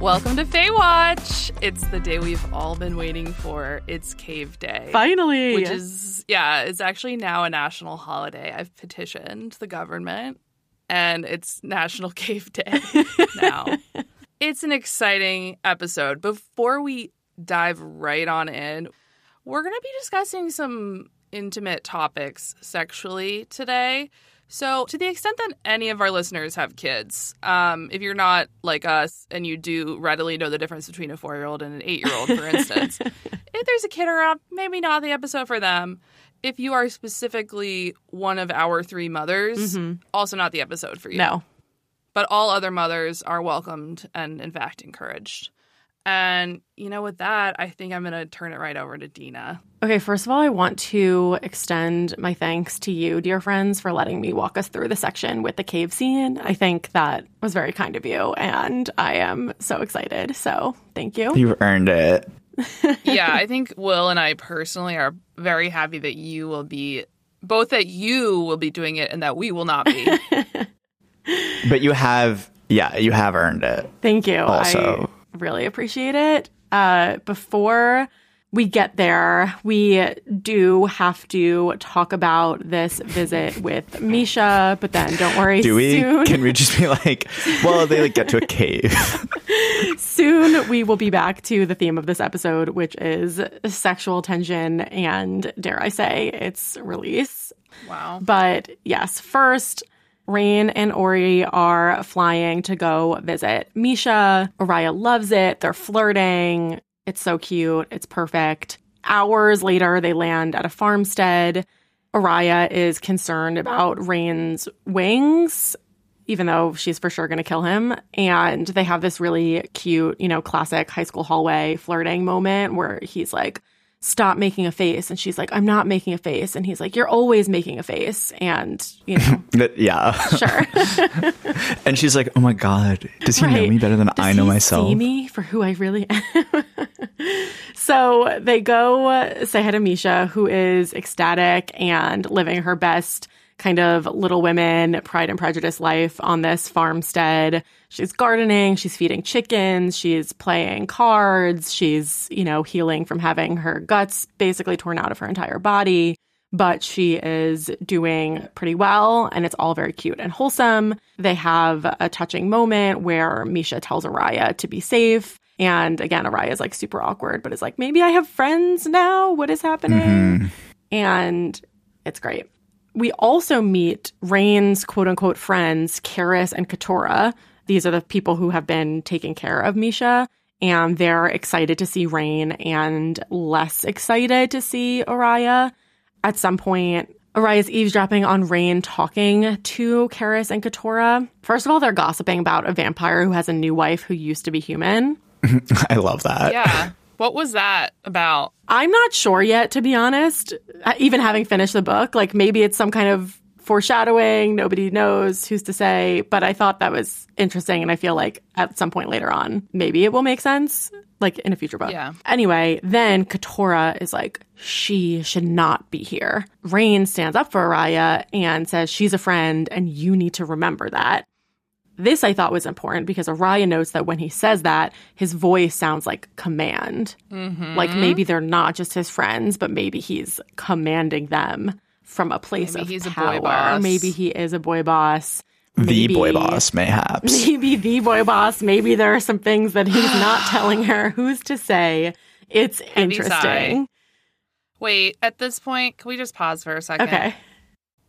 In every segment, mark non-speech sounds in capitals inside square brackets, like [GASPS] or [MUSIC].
Welcome to Faewatch. It's the day we've all been waiting for. It's Cave Day. Finally. Which is, yeah, it's actually now a national holiday. I've petitioned the government, and it's National [LAUGHS] Cave Day now. [LAUGHS] it's an exciting episode. Before we dive right on in, we're going to be discussing some intimate topics sexually today. So, to the extent that any of our listeners have kids, um, if you're not like us and you do readily know the difference between a four year old and an eight year old, for instance, [LAUGHS] if there's a kid around, maybe not the episode for them. If you are specifically one of our three mothers, also not the episode for you. no. But all other mothers are welcomed and, in fact, encouraged. And, you know, with that, I think I'm going to turn it right over to Dina. Okay, first of all, I want to extend my thanks to you, dear friends, for letting me walk us through the section with the cave scene. I think that was very kind of you, and I am so excited. So, thank you. You've earned it. [LAUGHS] yeah, I think Will and I personally are very happy that you will be both that you will be doing it and that we will not be. [LAUGHS] But you have, yeah, you have earned it. Thank you. Also. I really appreciate it. Uh, before we get there, we do have to talk about this visit with Misha, but then don't worry. Do we? Soon, Can we just be like, well, they like get to a cave. [LAUGHS] soon we will be back to the theme of this episode, which is sexual tension and, dare I say, its release. wow. But yes, first, Raihn and Ori are flying to go visit Misha. Oraya loves it. They're flirting. It's so cute. It's perfect. Hours later, they land at a farmstead. Oraya is concerned about Raihn's wings, even though she's for sure going to kill him. And they have this really cute, you know, classic high school hallway flirting moment where he's like, stop making a face. And she's like, I'm not making a face. And he's like, you're always making a face. And, you know, [LAUGHS] yeah. sure. [LAUGHS] And she's like, oh my God, does he know me better than Does I know myself? See me for who I really am. [LAUGHS] so they go say hi to Misha, who is ecstatic and living her best kind of Little Women, Pride and Prejudice life on this farmstead. She's gardening, she's feeding chickens, she's playing cards, she's, you know, healing from having her guts basically torn out of her entire body. But she is doing pretty well, and it's all very cute and wholesome. They have a touching moment where Misha tells Oraya to be safe. And again, Oraya is like super awkward, but it's like, maybe I have friends now. What is happening? Mm-hmm. And it's great. We also meet Raihn's quote unquote friends, Karis and Katora. These are the people who have been taking care of Misha, and they're excited to see Raihn and less excited to see Oraya. At some point, Oraya's eavesdropping on Raihn talking to Karis and Katora. First of all, they're gossiping about a vampire who has a new wife who used to be human. [LAUGHS] I love that. Yeah. What was that about? I'm not sure yet, to be honest. Uh, Even having finished the book, like maybe it's some kind of foreshadowing. Nobody knows who's to say, but I thought that was interesting. And I feel like at some point later on, maybe it will make sense, like in a future book. Yeah. Anyway, then Katora is like, she should not be here. Raihn stands up for Oraya and says she's a friend and you need to remember that. This I thought was important because Oraya notes that when he says that, his voice sounds like command. Mm-hmm. Like maybe they're not just his friends, but maybe he's commanding them from a place Maybe of he's a boy power. boss. Maybe he is a boy boss. The boy boss, mayhaps. [LAUGHS] Maybe the boy boss. Maybe there are some things that he's not [SIGHS] telling her. Who's to say? It's interesting. Wait, at this point, can we just pause for a second? Okay.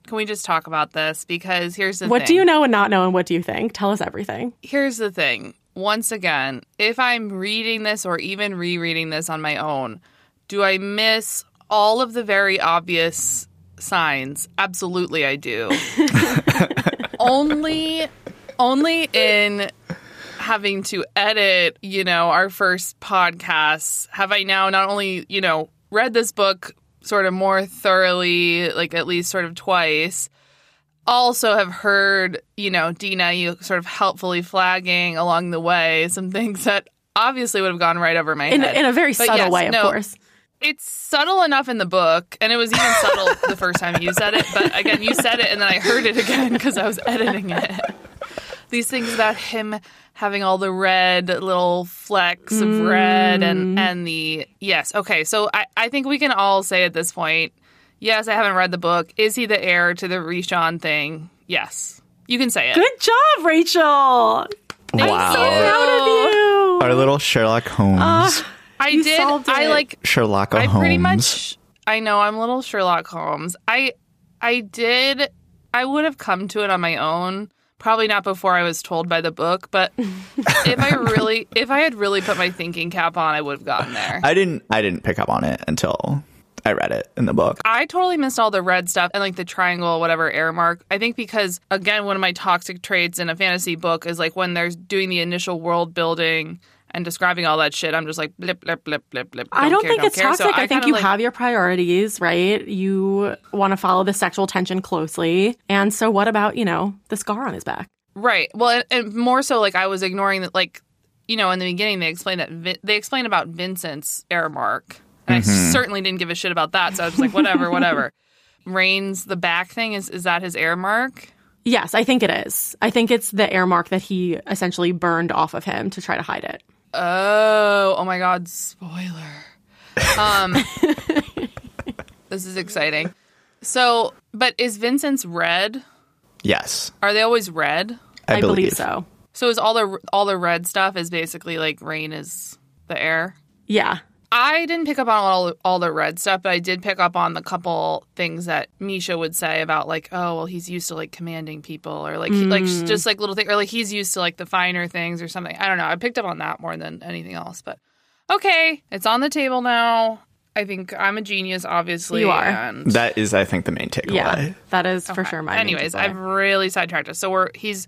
Can we just talk about this? Because here's the thing. What thing. do you know and not know, and what do you think? Tell us everything. Here's the thing. Once again, if I'm reading this or even rereading this on my own, do I miss all of the very obvious signs? Absolutely, I do. [LAUGHS] only, only in having to edit, you know, our first podcasts have I now not only, you know, read this book sort of more thoroughly, like at least sort of twice, also have heard, you know, Dina, you sort of helpfully flagging along the way some things that obviously would have gone right over my In, head. in a very But subtle yes, way, of no, course. It's subtle enough in the book, and it was even subtle [LAUGHS] the first time you said it. But again, you said it, and then I heard it again because I was editing it. These things about him having all the red little flecks of red and mm. and the yes. Okay, so I I think we can all say at this point, yes, I haven't read the book. Is he the heir to the Rishan thing? Yes, you can say it. Good job, Rachel. wow. Proud of you. Our little Sherlock Holmes. Ah, I You did. I like. Sherlock I Holmes. pretty much. I know I'm little Sherlock Holmes. I I did. I would have come to it on my own. Probably not before I was told by the book, but [LAUGHS] if I really, if I had really put my thinking cap on, I would have gotten there. I didn't. I didn't pick up on it until I read it in the book. I totally missed all the red stuff and like the triangle, whatever heir mark. I think because again, one of my toxic traits in a fantasy book is like when they're doing the initial world building and describing all that shit. I'm just like blip blip blip blip blip. I don't care, think it's care. So toxic. I, think you like, have your priorities, right? You want to follow the sexual tension closely. And so, what about, you know, the scar on his back? Right. Well, and, and more so, like I was ignoring that. Like, you know, in the beginning, they explained that Vi- they explained about Vincent's heir mark, and I mm-hmm. certainly didn't give a shit about that. So I was like, whatever, [LAUGHS] whatever. Raihn's the back thing is is that his heir mark? Yes, I think it is. I think it's the heir mark that he essentially burned off of him to try to hide it. Oh, oh my God! Spoiler. Um, [LAUGHS] this is exciting. So, but is Vincent's red? Yes, Are they always red? I, believe. so. So is all the all the red stuff is basically like Raihn is the heir? Yeah. I didn't pick up on all all the red stuff, but I did pick up on the couple things that Misha would say about like, oh, well, he's used to like commanding people, or like, he, like mm. just like little things, or like he's used to like the finer things or something. I don't know. I picked up on that more than anything else, but okay, it's on the table now. I think I'm a genius, obviously. You are. And that is, I think, the main takeaway. Yeah. That is for sure my Anyways, takeaway. I've really sidetracked us. So we're he's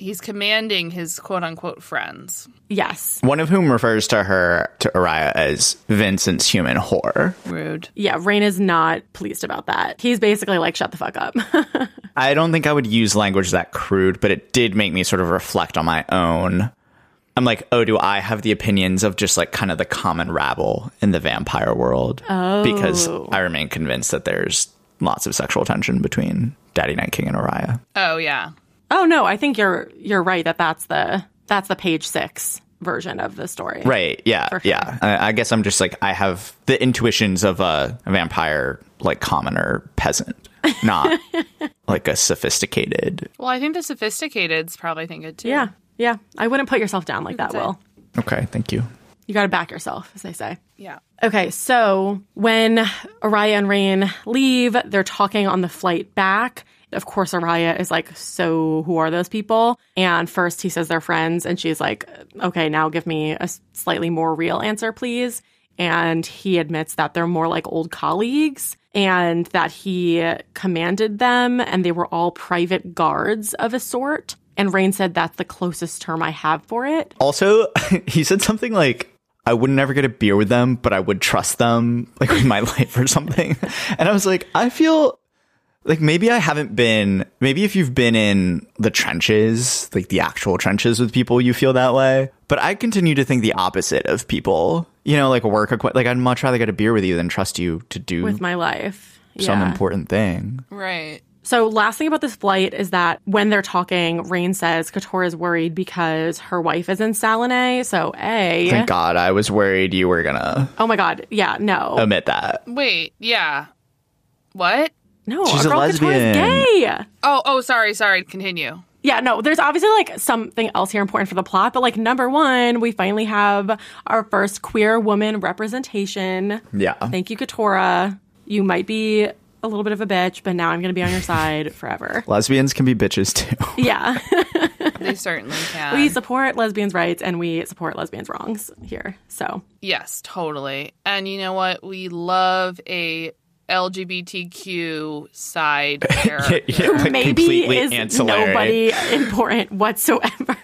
he's commanding his quote unquote friends. Yes. One of whom refers to her to Oraya as Vincent's human whore. Rude. Yeah, Raihn is not pleased about that. He's basically like, shut the fuck up. [LAUGHS] I don't think I would use language that crude, but it did make me sort of reflect on my own. I'm like, oh, do I have the opinions of just like kind of the common rabble in the vampire world? Oh. Because I remain convinced that there's lots of sexual tension between Daddy Night King and Oraya. Oh yeah. Oh no, I think you're you're right that that's the that's the page six version of the story. Right. Yeah. sure. Yeah. I, I guess I'm just like, I have the intuitions of a, a vampire, like commoner peasant, not [LAUGHS] like a sophisticated. Well, I think the sophisticated's probably think it too. Yeah. Yeah. I wouldn't put yourself down like that, say. Will. Okay. Thank you. You got to back yourself, as they say. Yeah. Okay, so when Oraya and Raihn leave, they're talking on the flight back. Of course, Oraya is like, So, who are those people? And first he says they're friends, and she's like, Okay, now give me a slightly more real answer, please. And he admits that they're more like old colleagues and that he commanded them, and they were all private guards of a sort. And Raihn said that's the closest term I have for it. Also, [LAUGHS] he said something like, I would never get a beer with them, but I would trust them like [LAUGHS] with my life or something. [LAUGHS] And I was like, I feel like maybe I haven't been, maybe if you've been in the trenches, like the actual trenches with people, you feel that way. But I continue to think the opposite of people, you know, like work, equi- like I'd much rather get a beer with you than trust you to do With my life. some Yeah. important thing. Right. So, last thing about this flight is that when they're talking, Raihn says Katora is worried because her wife is in Salinae. So, A. Thank God I was worried you were gonna Oh my God. Yeah, no. omit that. Wait. Yeah. What? No, She's our a girl Katora's lesbian. gay. Oh. Oh. Sorry. Sorry. Continue. Yeah, no, there's obviously like something else here important for the plot, but like number one, we finally have our first queer woman representation. Yeah. Thank you, Katora. You might be a little bit of a bitch, but now I'm going to be on your side [LAUGHS] forever. Lesbians can be bitches too. [LAUGHS] Yeah. They certainly can. we support lesbians' rights and we support lesbians' wrongs here. So, Yes, totally. And you know what? We love a LGBTQ side [LAUGHS] character. Yeah, like maybe is ancillary. nobody [LAUGHS] important whatsoever.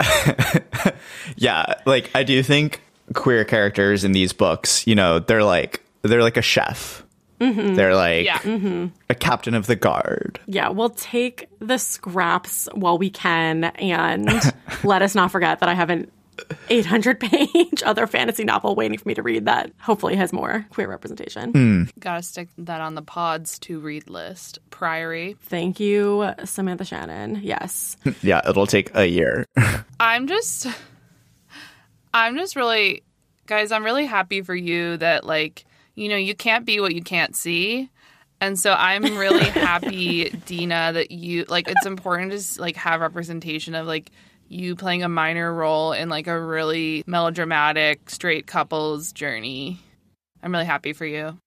[LAUGHS] Yeah, like I do think queer characters in these books, you know, they're like they're like a chef. Mm-hmm. They're like Yeah. Mm-hmm. a captain of the guard. yeah, we'll take the scraps while we can and let us not forget that I haven't 800 page [LAUGHS] other fantasy novel waiting for me to read that hopefully has more queer representation. Hmm. Gotta stick that on the pods to read list. Priory. Thank you, Samantha Shannon. Yes. [LAUGHS] Yeah, it'll take a year. [LAUGHS] I'm just I'm just really guys, I'm really happy for you that like, you know, you can't be what you can't see. And so I'm really happy, Dina, that you like it's important to like have representation of like you playing a minor role in like a really melodramatic straight couple's journey. I'm really happy for you.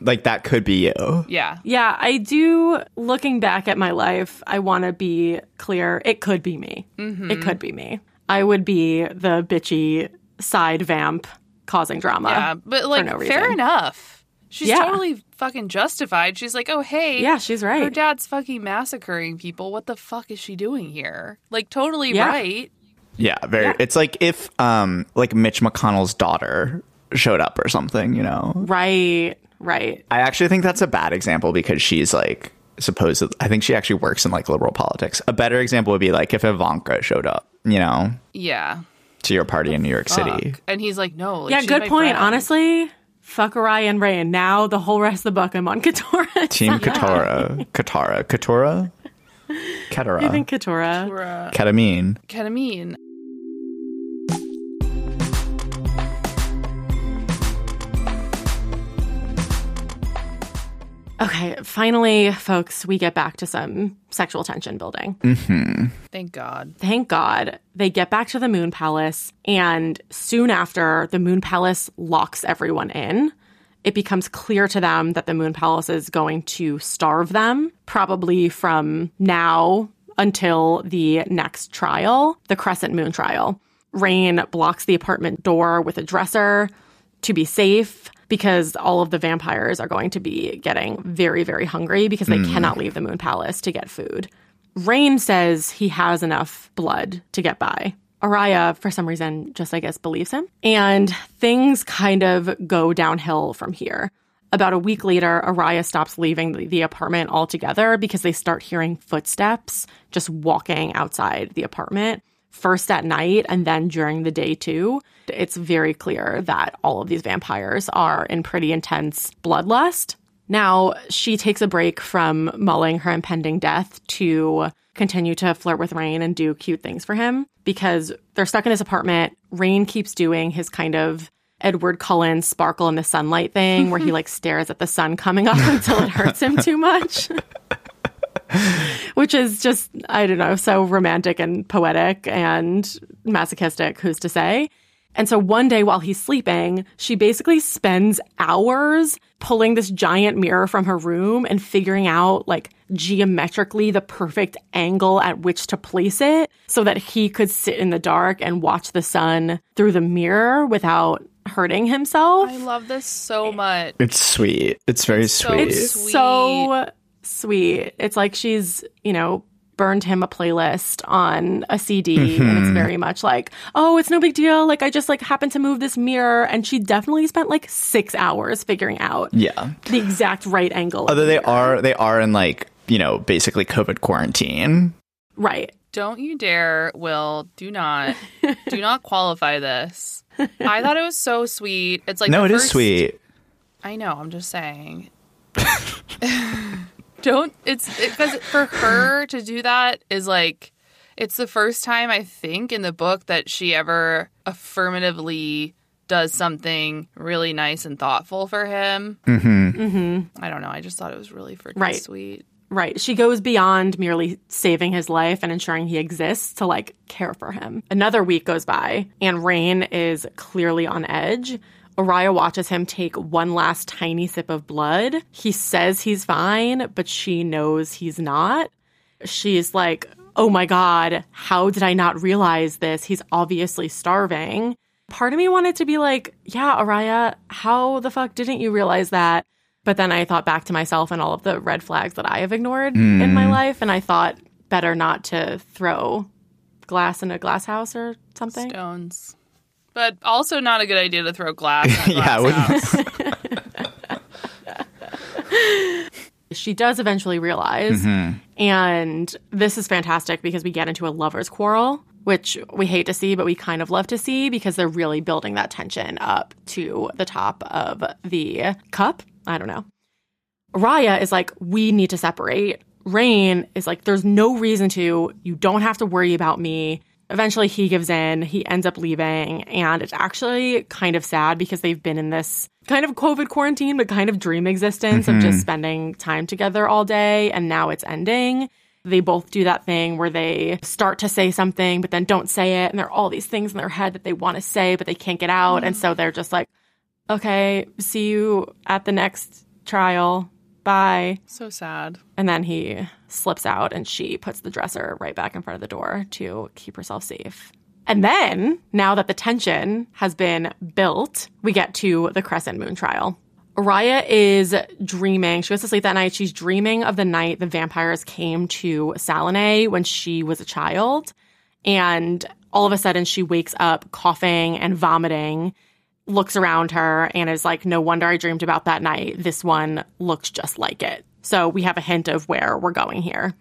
like that could be you. Yeah. Yeah, I do. Looking back at my life, I want to be clear. It could be me. Mm-hmm. It could be me. I would be the bitchy side vamp causing drama. Yeah. But like no fair enough. She's Yeah. totally fucking justified. She's like, oh hey, Yeah, she's right. her dad's fucking massacring people. What the fuck is she doing here? Like totally Yeah. right. Yeah, very. It's like if um like Mitch McConnell's daughter showed up or something, you know. Right, right. I actually think that's a bad example because she's like supposed. I think she actually works in like liberal politics. A better example would be like if Ivanka showed up, you know, Yeah. to your party in New York City. And he's like, no. Like, yeah, good point. friend. Honestly, fuck Oraya and Ray, and now the whole rest of the book I'm on Katora. [LAUGHS] Team Katara, Katara, Katora, Ketara, I think Katora. Or, uh, ketamine. ketamine. Okay, finally, folks, we get back to some sexual tension building. Mm-hmm. Thank God. Thank God they get back to the Moon Palace, and soon after, the Moon Palace locks everyone in. It becomes clear to them that the Moon Palace is going to starve them, probably from now until the next trial, the Crescent Moon trial. Raihn blocks the apartment door with a dresser to be safe because all of the vampires are going to be getting very, very hungry because they hmm. cannot leave the Moon Palace to get food. Raihn says he has enough blood to get by. Oraya, for some reason, just I guess believes him. And things kind of go downhill from here. About a week later, Oraya stops leaving the apartment altogether because they start hearing footsteps just walking outside the apartment, first at night and then during the day too. It's very clear that all of these vampires are in pretty intense bloodlust. Now, she takes a break from mulling her impending death to continue to flirt with Raihn and do cute things for him because they're stuck in his apartment. Raihn keeps doing his kind of Edward Cullen sparkle in the sunlight thing where he [LAUGHS] like stares at the sun coming up [LAUGHS] until it hurts him too much. [LAUGHS] Which is just, I don't know, so romantic and poetic and masochistic, who's to say? And so one day while he's sleeping, she basically spends hours pulling this giant mirror from her room and figuring out like geometrically the perfect angle at which to place it so that he could sit in the dark and watch the sun through the mirror without hurting himself. I love this so much. It's sweet. It's very so sweet. It's It's so sweet. It's like she's, you know, burned him a playlist on a CD and it's mm-hmm. very much like, "Oh, it's no big deal. Like I just like happened to move this mirror." And she definitely spent like 6 hours figuring out yeah. the exact right angle. Although the they mirror. are they are in like you know basically COVID quarantine. right. Don't you dare, Will. Do not. [LAUGHS] do not qualify this. I thought it was so sweet. It's like no, the it is first- sweet. I know. I'm just saying. [LAUGHS] Don't. It's because for her to do that is like, it's the first time I think in the book that she ever affirmatively does something really nice and thoughtful for him. Mm-hmm. I don't know. I just thought it was really freaking Right. sweet. Right. She goes beyond merely saving his life and ensuring he exists to like care for him. Another week goes by and Raihn is clearly on edge. Oraya watches him take one last tiny sip of blood. He says he's fine, but she knows he's not. She's like, oh my God, how did I not realize this? He's obviously starving. Part of me wanted to be like, yeah, Oraya, how the fuck didn't you realize that? But then I thought back to myself and all of the red flags that I have ignored in my hmm. life. And I thought better not to throw glass in a glass house or something. Stones. But also not a good idea to throw glass. In [LAUGHS] Yeah, glass I wouldn't- house. [LAUGHS] She does eventually realize. Mm-hmm. And this is fantastic because we get into a lover's quarrel. which we hate to see, but we kind of love to see because they're really building that tension up to the top of the cup. I don't know. Raya is like, we need to separate. Raihn is like, there's no reason to. You don't have to worry about me. Eventually, he gives in. He ends up leaving. And it's actually kind of sad because they've been in this kind of COVID quarantine, but kind of dream existence of just mm-hmm. spending time together all day. And now it's ending. They both do that thing where they start to say something, but then don't say it. And there are all these things in their head that they want to say, but they can't get out. And so they're just like, okay, see you at the next trial. Bye. So sad. And then he slips out and she puts the dresser right back in front of the door to keep herself safe. And then, now that the tension has been built, we get to the Crescent Moon trial. Raya is dreaming. She goes to sleep that night. She's dreaming of the night the vampires came to Salome when she was a child. And all of a sudden, she wakes up coughing and vomiting, looks around her, and is like, No wonder I dreamed about that night. This one looks just like it. So we have a hint of where we're going here.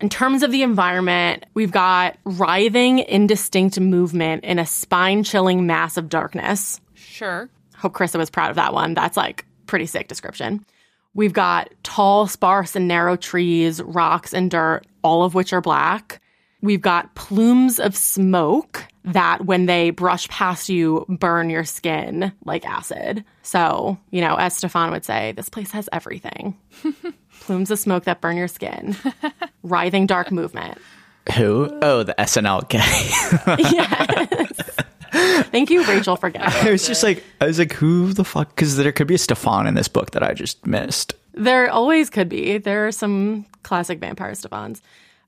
In terms of the environment, we've got writhing, indistinct movement in a spine chilling mass of darkness. Sure. Hope Carissa was proud of that one. That's like pretty sick description. We've got tall, sparse, and narrow trees, rocks, and dirt, all of which are black. We've got plumes of smoke that, when they brush past you, burn your skin like acid. So, you know, as Stefon would say, this place has everything [LAUGHS] plumes of smoke that burn your skin, [LAUGHS] writhing dark movement. Who? Oh, the SNL guy. [LAUGHS] yes. Thank you, Rachel, for getting I was just like, I was like, who the fuck? Because there could be a Stefan in this book that I just missed. There always could be. There are some classic vampire Stefans.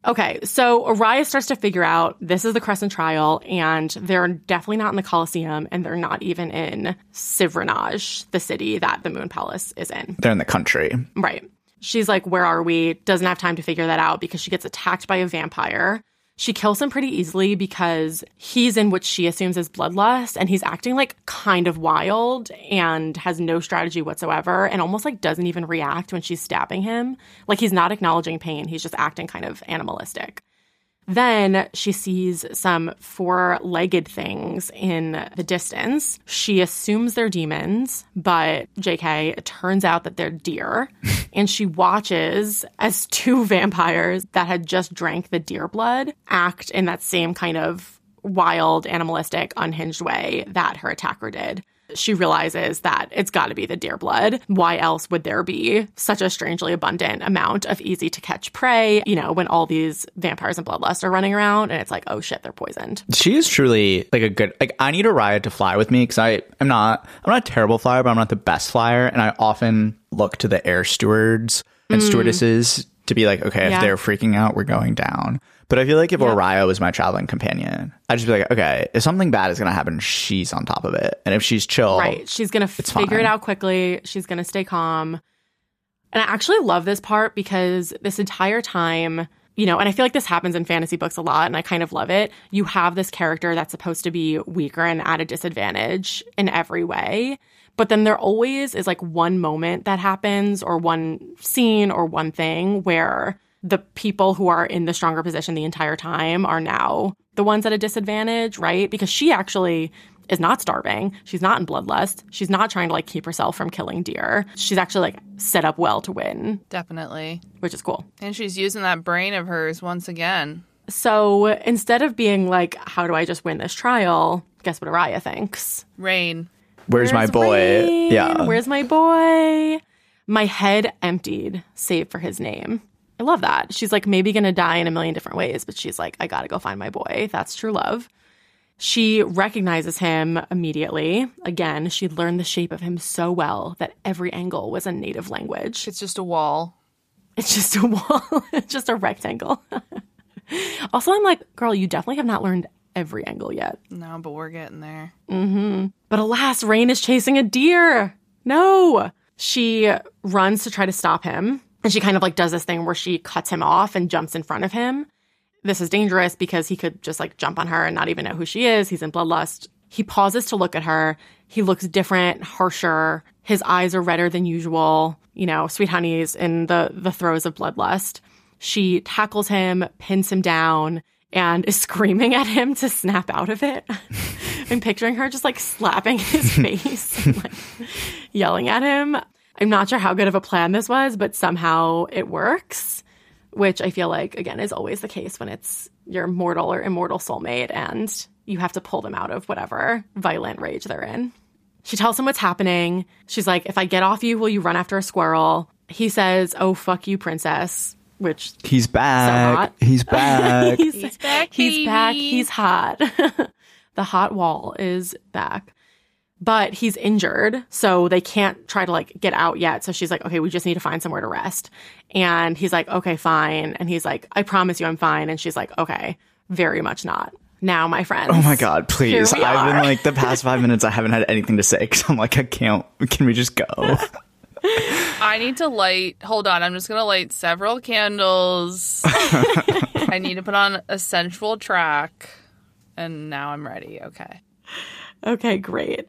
Okay, so Oraya starts to figure out this is the Crescent Trial, and they're definitely not in the Colosseum, and they're not even in Sivrinaj, the city that the Moon Palace is in. They're in the country. Right. She's like, Where are we? Doesn't have time to figure that out because she gets attacked by a vampire. She kills him pretty easily because he's in what she assumes is bloodlust and he's acting like kind of wild and has no strategy whatsoever and almost like doesn't even react when she's stabbing him. Like he's not acknowledging pain, he's just acting kind of animalistic. Then she sees some four legged things in the distance. She assumes they're demons, but JK, it turns out that they're deer. [LAUGHS] and she watches as two [LAUGHS] vampires that had just drank the deer blood act in that same kind of wild, animalistic, unhinged way that her attacker did she realizes that it's got to be the deer blood. Why else would there be such a strangely abundant amount of easy to catch prey, you know, when all these vampires and bloodlust are running around and it's like, oh shit, they're poisoned. She is truly like a good like I need Oraya to fly with me because I I'm not I'm not a terrible flyer, but I'm not the best flyer. And I often look to the air stewards and mm. stewardesses to be like, okay, Yeah. if they're freaking out, we're going down. But I feel like if Oraya was my traveling companion, I'd just be like, okay, if something bad is gonna happen, she's on top of it. And if she's chill, Right. She's going to figure fine. it out quickly. She's going to stay calm. And I actually love this part because this entire time, you know, and I feel like this happens in fantasy books a lot, and I kind of love it. You have this character that's supposed to be weaker and at a disadvantage in every way. But then there always is like one moment that happens, or one scene, or one thing where the people who are in the stronger position the entire time are now the ones at a disadvantage, right? Because she actually is not starving. She's not in bloodlust. She's not trying to like keep herself from killing deer. She's actually like set up well to win, Definitely. which is cool. And she's using that brain of hers once again. So instead of being like, how do I just win this trial? Guess what Oraya thinks? Raihn. Where's, my boy? Raihn? Yeah. Where's my boy? My head emptied, save for his name. I love that. She's like maybe gonna die in a million different ways, but she's like, I gotta go find my boy. That's true love. She recognizes him immediately. Again, she'd learned the shape of him so well that every angle was a native language. It's just a wall. It's just a wall, it's [LAUGHS] just a rectangle. [LAUGHS] also, I'm like, girl, you definitely have not learned every angle yet. No, but we're getting there. Mm-hmm. But alas, Raihn is chasing a deer. No. She runs to try to stop him. And she kind of like does this thing where she cuts him off and jumps in front of him. This is dangerous because he could just like jump on her and not even know who she is. He's in bloodlust. He pauses to look at her. He looks different, harsher. His eyes are redder than usual. You know, sweet honey's in the the throes of bloodlust. She tackles him, pins him down, and is [LAUGHS] screaming at him to snap out of it. [LAUGHS] I'm picturing her just like slapping his [LAUGHS] face and like yelling at him. I'm not sure how good of a plan this was, but somehow it works, which I feel like, again, is always the case when it's your mortal or immortal soulmate and you have to pull them out of whatever violent rage they're in. She tells him what's happening. She's like, If I get off you, will you run after a squirrel? He says, Oh, fuck you, princess, which He's back. hot. He's [LAUGHS] back. he's, He's back, He's back. He's hot. [LAUGHS] the hot wall is back. But he's injured, so they can't try to like get out yet. So she's like, okay, we just need to find somewhere to rest. And he's like, okay, fine. And he's like, I promise you I'm fine. And she's like, okay, very much not. Now, my friend. Oh my god, please. I've been like the past five minutes I haven't had anything to say because I'm like, I can't can we just go? [LAUGHS] I need to light. Hold on, I'm just gonna light several candles. [LAUGHS] I need to put on a sensual track, and now I'm ready. Okay, Okay, great.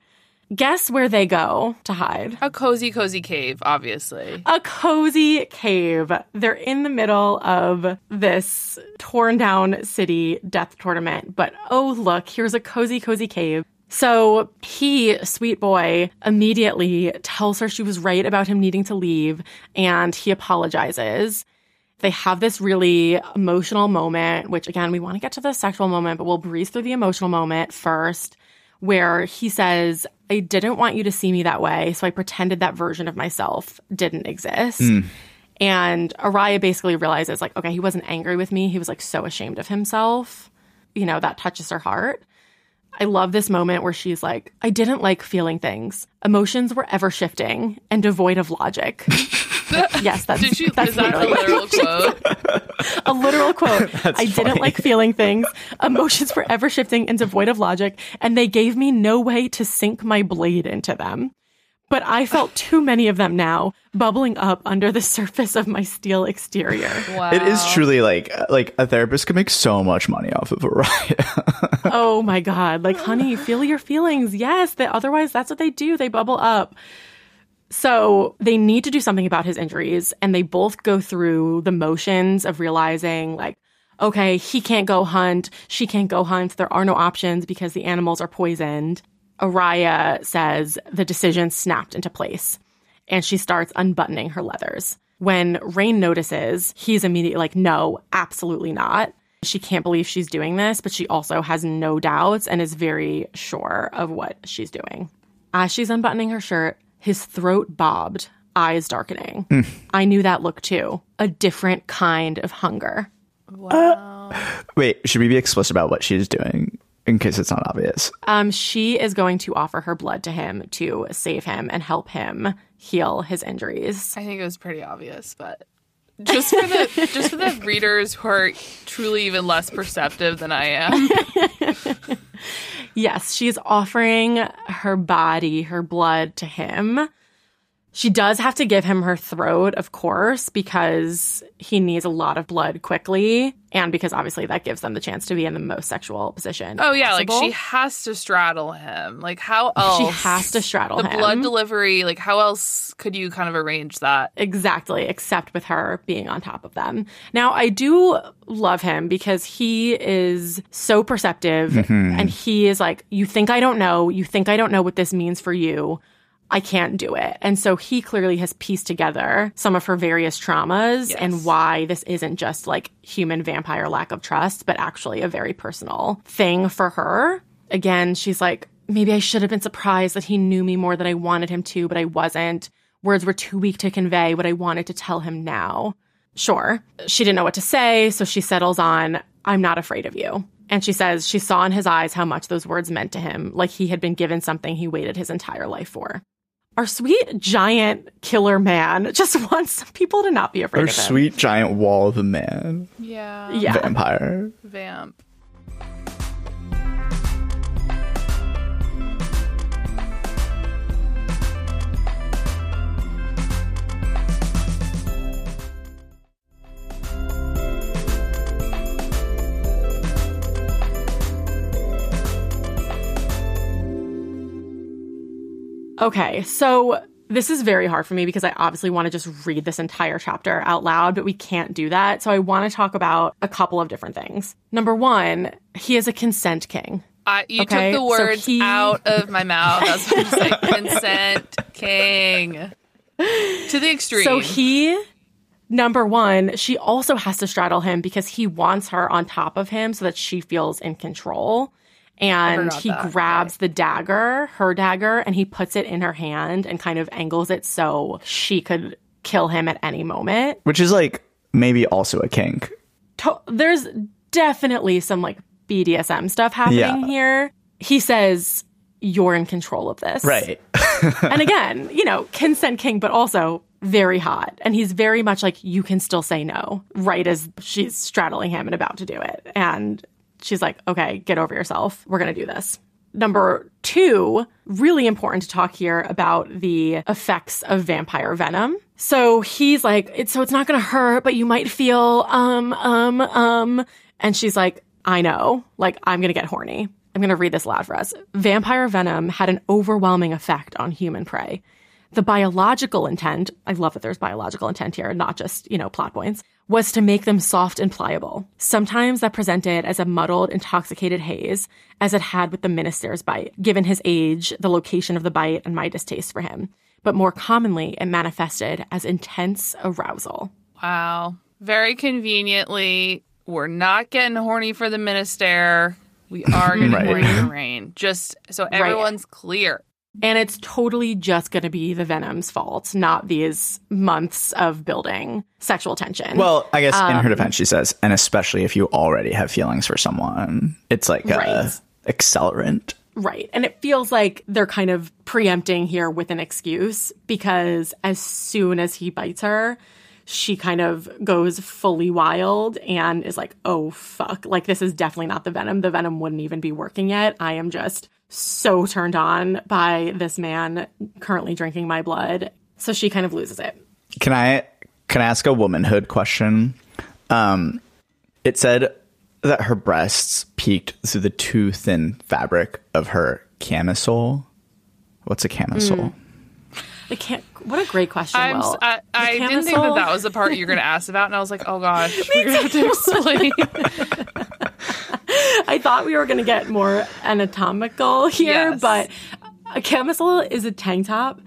Guess where they go to hide? a cozy, cozy cave, obviously. a cozy cave. They're in the middle of this torn down city death tournament, but oh, look, here's a cozy, cozy cave. So he, sweet boy, immediately tells her she was right about him needing to leave and he apologizes. They have this really emotional moment, which again, we want to get to the sexual moment, but we'll breeze through the emotional moment first, where he says, I didn't want you to see me that way, so I pretended that version of myself didn't exist. Hmm. And Oraya basically realizes, like, okay, he wasn't angry with me. He was like so ashamed of himself. You know, that touches her heart. I love this moment where she's like, I didn't like feeling things. Emotions were ever shifting and devoid of logic. [LAUGHS] yes, that's, Did she? that's is that a literal quote? a literal quote. [LAUGHS] I didn't like feeling things. Emotions were ever shifting and devoid of logic, and they gave me no way to sink my blade into them. But I felt [LAUGHS] too many of them now, bubbling up under the surface of my steel exterior. Wow. It is truly like like a therapist could make so much money off of Oraya. [LAUGHS] oh my god. Like honey feel your feelings. Yes that otherwise that's what they do. They bubble up. So they need to do something about his injuries and they both go through the motions of realizing like okay he can't go hunt. She can't go hunt. There are no options because the animals are poisoned Oraya says the decision snapped into place and she starts unbuttoning her leathers when Raihn notices he's immediately like no absolutely not she can't believe she's doing this, but she also has no doubts and is very sure of what she's doing. As she's unbuttoning her shirt, his throat bobbed, eyes darkening. Hmm. I knew that look too. A different kind of hunger. Wow. [GASPS] Wait, should we be explicit about what she's doing in case it's not obvious? Um, she is going to offer her blood to him to save him and help him heal his injuries. I think it was pretty obvious, but just for the [LAUGHS] just for the readers who are truly even less perceptive than I am. [LAUGHS] Yes, she's offering her body, her blood to him. She does have to give him her throat, of course, because he needs a lot of blood quickly, and because obviously that gives them the chance to be in the most sexual position. Oh yeah, like she has to straddle him. Like how else? She has to straddle the him. blood delivery. Like how else could you kind of arrange that? Exactly, except with her being on top of them. Now, I do love him because he is so perceptive mm-hmm. and he is like, You think I don't know? You think I don't know what this means for you? I can't do it. And so he clearly has pieced together some of her various traumas Yes. and why this isn't just like human vampire lack of trust, but actually a very personal thing for her. Again, she's like, maybe I should have been surprised that he knew me more than I wanted him to, but I wasn't. Words were too weak to convey what I wanted to tell him now. Sure. She didn't know what to say, so she settles on, I'm not afraid of you. And she says she saw in his eyes how much those words meant to him, like he had been given something he waited his entire life for. Our sweet giant killer man just [LAUGHS] wants people to not be afraid Her of him. sweet giant wall of a man Yeah. Yeah. vampire. Vamp. Okay, so this is very hard for me because I obviously want to just read this entire chapter out loud, but we can't do that. So I want to talk about a couple of different things. Number one, he is a consent king. I, you Okay, took the so words he- out of my mouth. I was going to say [LAUGHS] consent king to the extreme. So he, number one, she also has to straddle him because he wants her on top of him so that she feels in control. And he that, grabs the dagger, her dagger, and he puts it in her hand and kind of angles it so she could kill him at any moment. Which is like maybe also a kink. to- there's definitely some like BDSM stuff happening Yeah. here. He says, You're in control of this. Right. [LAUGHS] and again, you know, consent king, but also very hot. And he's very much like, You can still say no, right as she's straddling him and about to do it. And she's like, Okay, get over yourself. We're going to do this. Number two, really important to talk here about the effects of vampire venom. So he's like, it's so it's not gonna hurt, but you might feel um um um and she's like, I know. Like I'm gonna get horny. I'm gonna read this loud for us. Vampire venom had an overwhelming effect on human prey. The biological intent, I love that there's biological intent here, not just, you know, plot points, was to make them soft and pliable. Sometimes that presented as a muddled, intoxicated haze, as it had with the minister's bite, given his age, the location of the bite, and my distaste for him. But more commonly, it manifested as intense arousal. wow. Very conveniently, we're not getting horny for the minister. We are getting [LAUGHS] Right. horny for Raihn. Just so everyone's clear. And it's totally just going to be the Venom's fault, not these months of building sexual tension. Well, I guess in Um, her defense, she says, and especially if you already have feelings for someone, it's like Right. a accelerant. Right. And it feels like they're kind of preempting here with an excuse because as soon as he bites her, she kind of goes fully wild and is like, oh, fuck. Like, this is definitely not the venom. The venom wouldn't even be working yet. I am just so turned on by this man currently drinking my blood. So she kind of loses it. Can I can I ask a womanhood question? Um, it said that her breasts peeked through the too thin fabric of her camisole. What's a camisole? The can what a great question, I'm, Will. s- I, The I didn't think that that was the part you're going [LAUGHS] to ask about. And I was like, oh gosh, [LAUGHS] we're going to have to explain. [LAUGHS] I thought we were going to get more anatomical here, Yes. but a camisole is a tank top,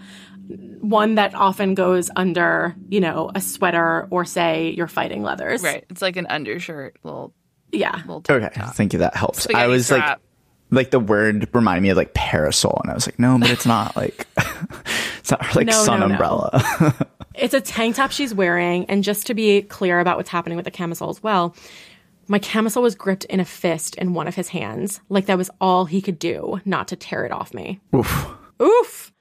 one that often goes under, you know, a sweater or say you're fighting leathers. right. It's like an undershirt, little, Yeah. little tank Okay, top. thank you. That helps. Spaghetti I was strap. like, like the word reminded me of like parasol, and I was like, no, but it's not like [LAUGHS] it's not like No, sun no, no. umbrella. [LAUGHS] It's a tank top she's wearing. And just to be clear about what's happening with the camisole as well, my camisole was gripped in a fist in one of his hands. Like that was all he could do not to tear it off me. Oof. Oof.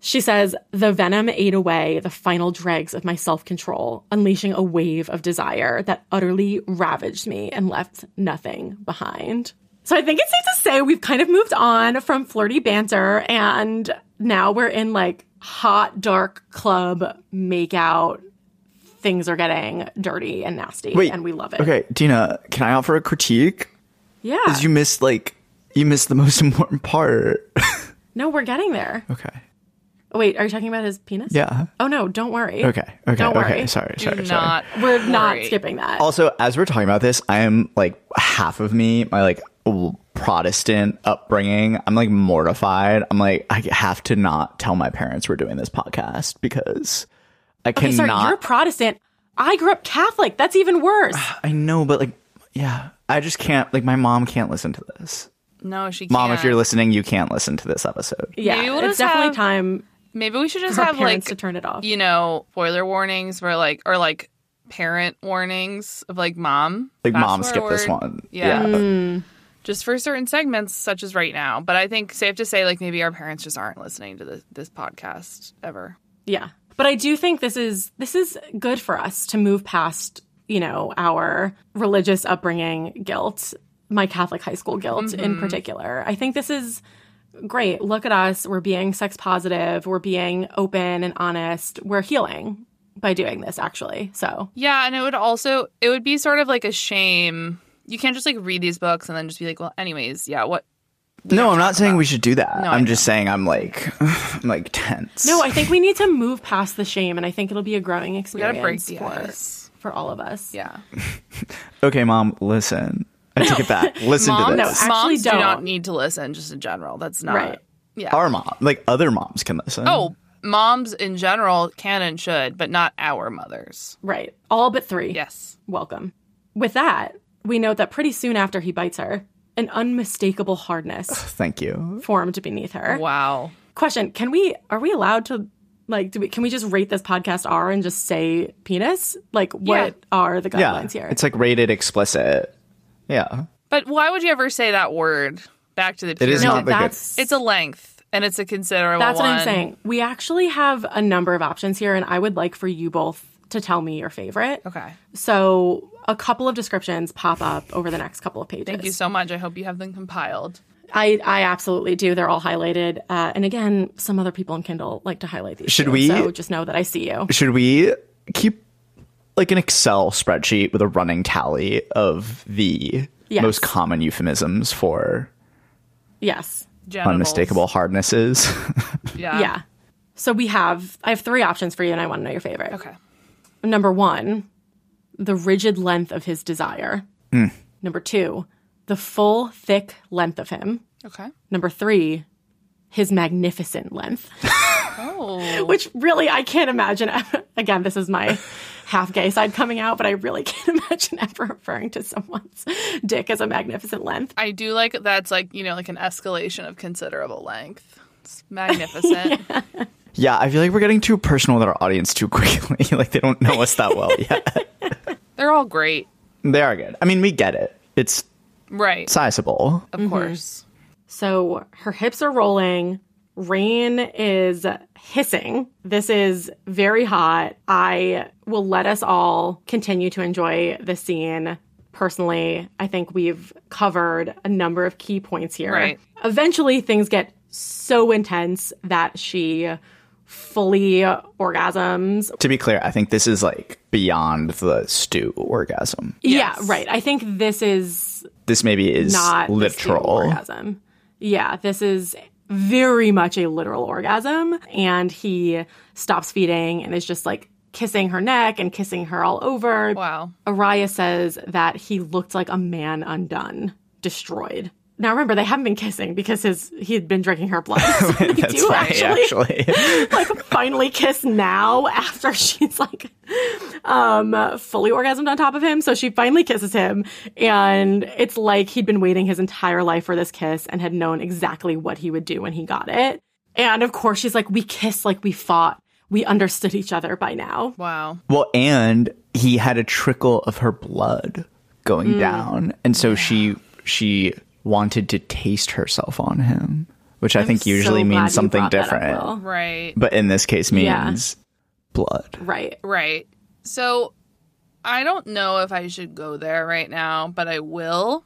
She says, the venom ate away the final dregs of my self control, unleashing a wave of desire that utterly ravaged me and left nothing behind. So I think it's safe to say we've kind of moved on from flirty banter and now we're in like hot, dark club makeout. Things are getting dirty and nasty Wait, and we love it. Okay, Dina, can I offer a critique? Yeah. Because you missed like you missed the most [LAUGHS] important part. no, we're getting there. okay. Oh, wait, are you talking about his penis? Yeah. Oh no, don't worry. Okay. Okay. Don't okay. worry. Sorry. Do Sorry. sorry. not. We're not skipping that. Also, as we're talking about this, I am like half of me, my like l- Protestant upbringing. I'm like mortified. I'm like I have to not tell my parents we're doing this podcast because I okay, sorry, cannot. you're Protestant. I grew up Catholic. That's even worse. [SIGHS] I know, but like, yeah, I just can't. Like, my mom can't listen to this. No, she can't. Mom, if you're listening, you can't listen to this episode. yeah, Maybe we'll it's definitely have- time Maybe we should just have parents like to turn it off. you know, spoiler warnings where like or like parent warnings of like mom. Like, fast mom, skip this forward. one. Yeah. Mm. Just for certain segments such as right now. But I think safe to say like maybe our parents just aren't listening to this this podcast ever. Yeah. But I do think this is this is good for us to move past, you know, our religious upbringing guilt, my Catholic high school guilt in mm-hmm. particular. I think this is great. Look at us. We're being sex positive. We're being open and honest. We're healing by doing this actually. So, Yeah, and it would also it would be sort of like a shame. You can't just like read these books and then just be like, well, anyways, yeah, what No, I'm not saying we should do that. No, I I'm just saying I'm like, [SIGHS] I'm like tense. No, I think we need to move past the shame, and I think it'll be a growing We experience gotta break for, ice. for all of us. Yeah. [LAUGHS] okay, mom, listen. I take [LAUGHS] it back. Listen Mom, to no, this. actually moms do don't. not need to listen just in general. That's not Right. Yeah. Our mom, like other moms, can listen. oh, moms in general can and should, but not our mothers. Right. All but three. Yes. Welcome. With that, we note that pretty soon after he bites her, an unmistakable hardness [LAUGHS] thank you. formed beneath her. Wow. Question: Can we? Are we allowed to? Like, do we? Can we just rate this podcast R and just say penis? Like, what Yeah. are the Yeah, guidelines here? it's like rated explicit. Yeah, But why would you ever say that word? Back to the it is period. no, not the good. that's It's a length, and it's a considerable That's what I'm saying. We actually have a number of options here, and I would like for you both to tell me your favorite. Okay. So, a couple of descriptions pop up over the next couple of pages. Thank you so much. I hope you have them compiled. I, I absolutely do. They're all highlighted. Uh, and again, some other people in Kindle like to highlight these. Should too, we- So just know that I see you. Should we keep like an Excel spreadsheet with a running tally of the Yes. most common euphemisms for Yes. Genitals. unmistakable hardnesses? [LAUGHS] Yeah. yeah. So we have, I have three options for you, and I want to know your favorite. Okay. Number one, the rigid length of his desire. Hmm. Number two, the full, thick length of him. Okay. Number three, his magnificent length. [LAUGHS] Oh. Which really, I can't imagine. [LAUGHS] Again, this is my half gay side coming out, but I really can't [LAUGHS] imagine ever referring to someone's dick as a magnificent length. I do like that's like, you know, like an escalation of considerable length. It's magnificent. yeah, I feel like we're getting too personal with our audience too quickly. [LAUGHS] like they don't know us that well yet. [LAUGHS] They're all great. they are good. I mean, we get it. It's Right. sizable. Of mm-hmm. course. So her hips are rolling. Raihn is hissing. This is very hot. I will let us all continue to enjoy the scene. Personally, I think we've covered a number of key points here. Right. Eventually, things get so intense that she fully orgasms. To be clear, I think this is like beyond the stew orgasm. Yeah, right. I think this is This maybe is not the steam literal. orgasm. Yeah, this is very much a literal orgasm. And he stops feeding and is just like kissing her neck and kissing her all over. Wow. Oraya says that he looked like a man undone, destroyed. Now remember, they haven't been kissing because his he had been drinking her blood. [LAUGHS] So they That's do right, actually, actually. [LAUGHS] like finally kiss now after she's like um fully orgasmed on top of him. So she finally kisses him and it's like he'd been waiting his entire life for this kiss and had known exactly what he would do when he got it. And of course she's like, We kissed like we fought. We understood each other by now. Wow. well, and he had a trickle of her blood going Mm. down, and so she she wanted to taste herself on him, which I think usually glad you means something brought that up, different, Right. but in this case Yeah. means blood. Right. Right. So I don't know if I should go there right now, but I will.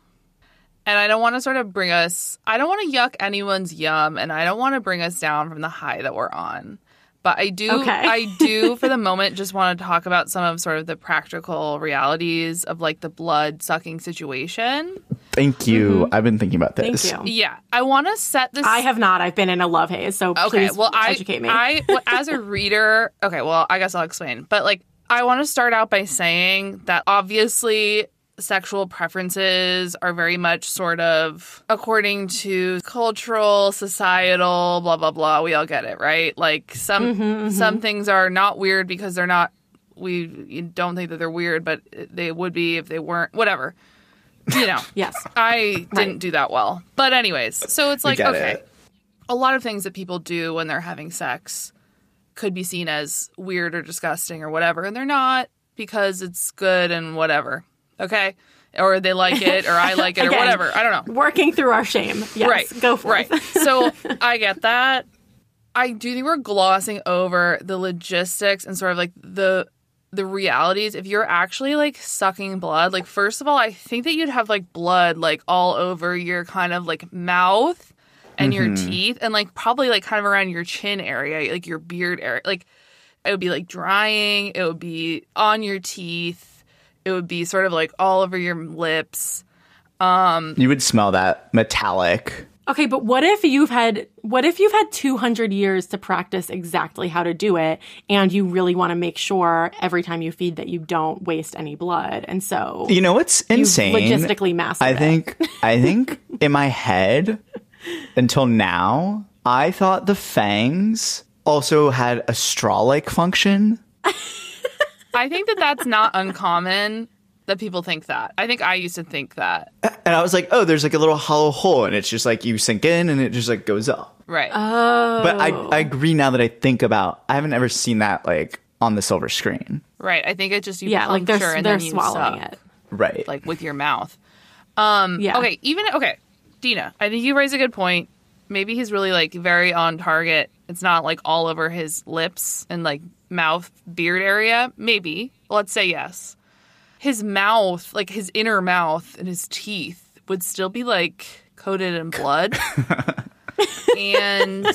And I don't want to sort of bring us, I don't want to yuck anyone's yum, and I don't want to bring us down from the high that we're on. But I do, Okay. I do [LAUGHS] for the moment just want to talk about some of sort of the practical realities of like the blood sucking situation. Thank you. Mm-hmm. I've been thinking about this. Thank this. you. Yeah. I want to set this. I have not. I've been in a love haze, so Okay, please well, I, educate me. I, well, [LAUGHS] as a reader, okay, well, I guess I'll explain. But like, I want to start out by saying that obviously sexual preferences are very much sort of according to cultural, societal, blah blah blah. We all get it, right? Like some mm-hmm, mm-hmm. some things are not weird because they're not. We don't think that they're weird, but they would be if they weren't. Whatever, you know. [LAUGHS] yes. I didn't do that well. But anyways, so it's like okay. it. A lot of things that people do when they're having sex could be seen as weird or disgusting or whatever, and they're not because it's good and whatever. Okay? Or they like it or I like it or [LAUGHS] whatever. I don't know. Working through our shame. Yes. right. Go for right. it. [LAUGHS] so I get that. I do think we're glossing over the logistics and sort of like the the realities if you're actually like sucking blood like first of all i think that you'd have like blood like all over your kind of like mouth and your mm-hmm. teeth and like probably like kind of around your chin area like your beard area like it would be like drying it would be on your teeth it would be sort of like all over your lips Um, You would smell that metallic Okay, but what if you've had what if you've had 200 years to practice exactly how to do it and you really want to make sure every time you feed that you don't waste any blood. And so You know what's you've insane? logistically massive. I it. think I think [LAUGHS] in my head until now, I thought the fangs also had a straw-like function. [LAUGHS] I think that that's not uncommon that people think that. I think I used to think that. And I was like, "Oh, there's like a little hollow hole and it's just like you sink in and it just like goes up." Right. Oh. But I I agree now that I think about I haven't ever seen that like on the silver screen. right. I think it just you yeah, like they're puncture and they're then you swallowing suck, it. Right. like with your mouth. Um Yeah. okay, even okay. Dina, I think you raise a good point. Maybe he's really like very on target. It's not like all over his lips and like mouth beard area. Maybe. Let's say yes. His mouth, like his inner mouth and his teeth would still be like coated in blood. [LAUGHS] and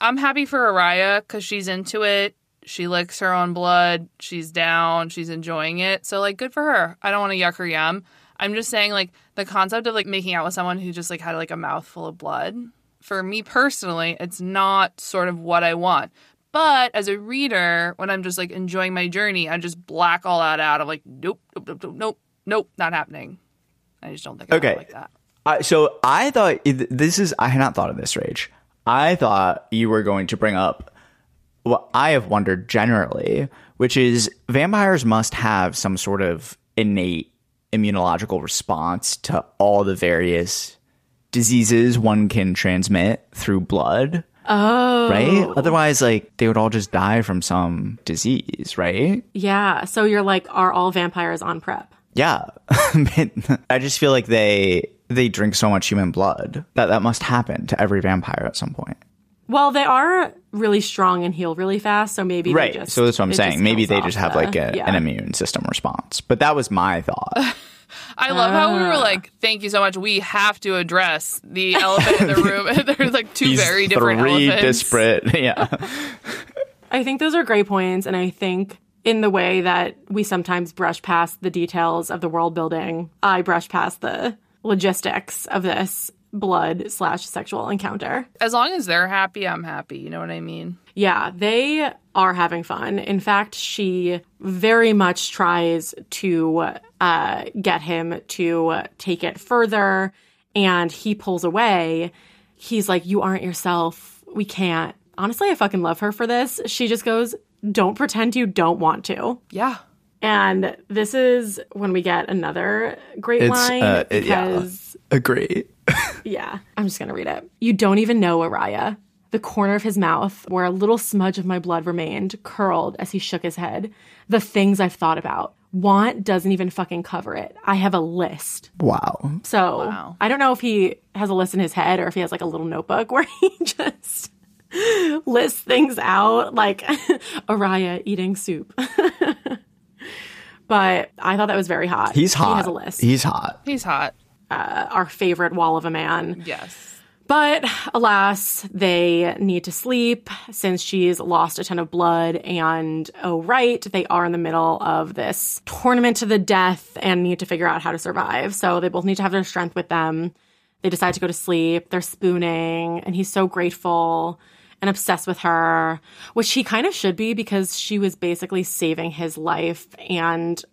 I'm happy for Oraya because she's into it. She licks her own blood. She's down. She's enjoying it. So like, good for her. I don't want to yuck her yum. I'm just saying like the concept of like making out with someone who just like had like a mouthful of blood. For me personally, it's not sort of what I want. But as a reader, when I'm just like enjoying my journey, I just black all that out. I'm like, nope, nope, nope, nope, nope, not happening. I just don't think Okay. like that. I, so I thought this is I had not thought of this rage. I thought you were going to bring up what I have wondered generally, which is vampires must have some sort of innate immunological response to all the various diseases one can transmit through blood. Oh. Right? Otherwise, like they would all just die from some disease, right? Yeah. So you're like, are all vampires on PrEP? Yeah. [LAUGHS] I just feel like they they drink so much human blood that that must happen to every vampire at some point. Well, they are really strong and heal really fast, so maybe they Right. just- so that's what I'm saying. Maybe they just have the- like a, yeah. an immune system response. But that was my thought. [LAUGHS] I love how we were Ah. like, thank you so much. We have to address the [LAUGHS] elephant in the [LAUGHS] room. [LAUGHS] There's like two These very different three elephants. disparate. Yeah. I think those are great points, and I think in the way that we sometimes brush past the details of the world building, I brush past the logistics of this blood slash sexual encounter. As long as they're happy, I'm happy. You know what I mean? Yeah, they are having fun. In fact, she very much tries to uh, get him to take it further, and he pulls away. He's like, You aren't yourself. We can't. Honestly, I fucking love her for this. She just goes, Don't pretend you don't want to. Yeah. And this is when we get another great It's, line uh, it- yeah. Because Agree. yeah, I'm just gonna read it. You don't even know Oraya. The corner of his mouth, where a little smudge of my blood remained, curled as he shook his head. The things I've thought about. Want doesn't even fucking cover it. I have a list. Wow. So Wow. I don't know if he has a list in his head or if he has like a little notebook [LAUGHS] where he just lists things out, like [LAUGHS] Oraya eating soup. [LAUGHS] but I thought that was very hot. He's hot. He has a list. He's hot. He's hot. Uh, our favorite wall of a man. Yes. But alas, they need to sleep since she's lost a ton of blood. And oh, right, they are in the middle of this tournament to the death and need to figure out how to survive. So they both need to have their strength with them. They decide to go to sleep. They're spooning, and he's so grateful and obsessed with her, which he kind of should be because she was basically saving his life and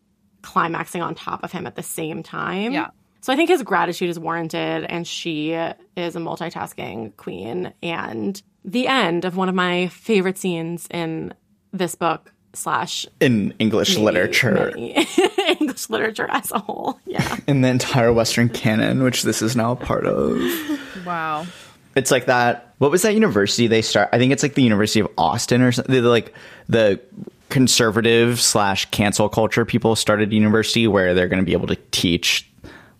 climaxing on top of him at the same time. Yeah. So I think his gratitude is warranted, and she is a multitasking queen. And the end of one of my favorite scenes in this book slash In English literature. many- [LAUGHS] English literature as a whole. Yeah. [LAUGHS] In the entire Western canon, which this is now a part of. Wow. It's like that. What was that university they start? I think it's like the University of Austin or something. They're like the conservative slash cancel culture people started a university where they're going to be able to teach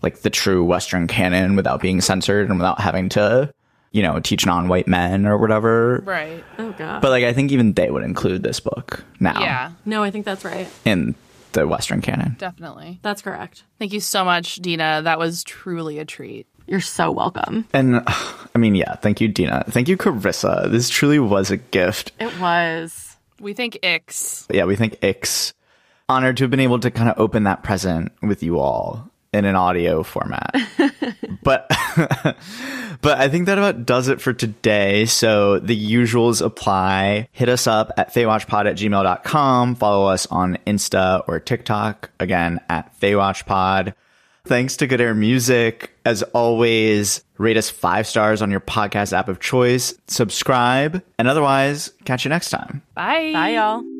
like the true Western canon without being censored and without having to, you know, teach non-white men or whatever. Right. Oh god. But like, I think even they would include this book now Yeah. no, I think that's right. in the Western canon. Definitely. That's correct. Thank you so much, Dina. That was truly a treat. You're so welcome. And [SIGHS] I mean, yeah, thank you, Dina. Thank you, Carissa. This truly was a gift. It was. We think Ix. yeah, we think Ix honored to have been able to kind of open that present with you all in an audio format. [LAUGHS] but [LAUGHS] but I think that about does it for today. So the usuals apply. Hit us up at faewatchpod at gmail.com. Follow us on Insta or TikTok, again at faewatchpod. Thanks to Good Air Music. As always, rate us five stars on your podcast app of choice, subscribe, and otherwise, catch you next time. Bye. Bye, y'all.